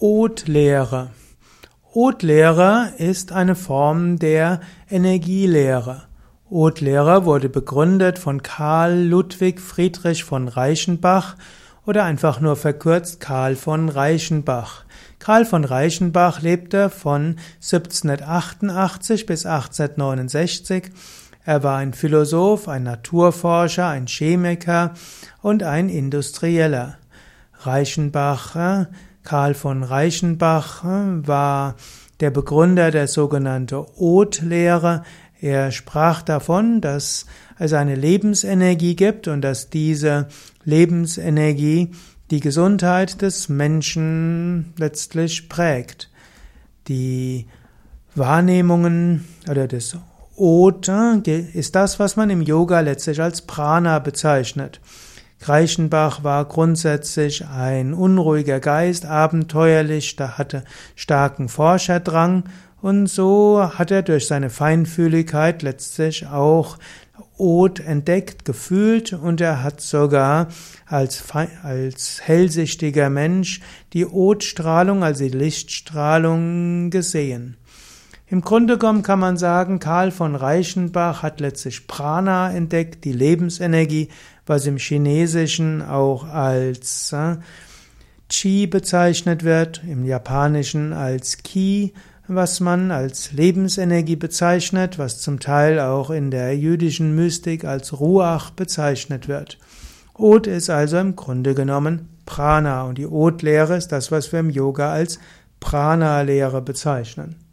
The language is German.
Od-Lehre. Od-Lehre ist eine Form der Energielehre. Od-Lehre wurde begründet von Karl Ludwig Friedrich von Reichenbach oder einfach nur verkürzt Karl von Reichenbach. Karl von Reichenbach lebte von 1788 bis 1869. Er war ein Philosoph, ein Naturforscher, ein Chemiker und ein Industrieller. Reichenbach Karl von Reichenbach hm, war der Begründer der sogenannten Od-Lehre. Er sprach davon, dass es eine Lebensenergie gibt und dass diese Lebensenergie die Gesundheit des Menschen letztlich prägt. Die Wahrnehmungen oder das Od ist das, was man im Yoga letztlich als Prana bezeichnet. Greichenbach war grundsätzlich ein unruhiger Geist, abenteuerlich, da hatte starken Forscherdrang und so hat er durch seine Feinfühligkeit letztlich auch Od entdeckt, gefühlt und er hat sogar als, als hellsichtiger Mensch die Odstrahlung, also die Lichtstrahlung gesehen. Im Grunde genommen kann man sagen, Karl von Reichenbach hat letztlich Prana entdeckt, die Lebensenergie, was im Chinesischen auch als äh, Qi bezeichnet wird, im Japanischen als Ki, was man als Lebensenergie bezeichnet, was zum Teil auch in der jüdischen Mystik als Ruach bezeichnet wird. Od ist also im Grunde genommen Prana und die Od-Lehre ist das, was wir im Yoga als Prana-Lehre bezeichnen.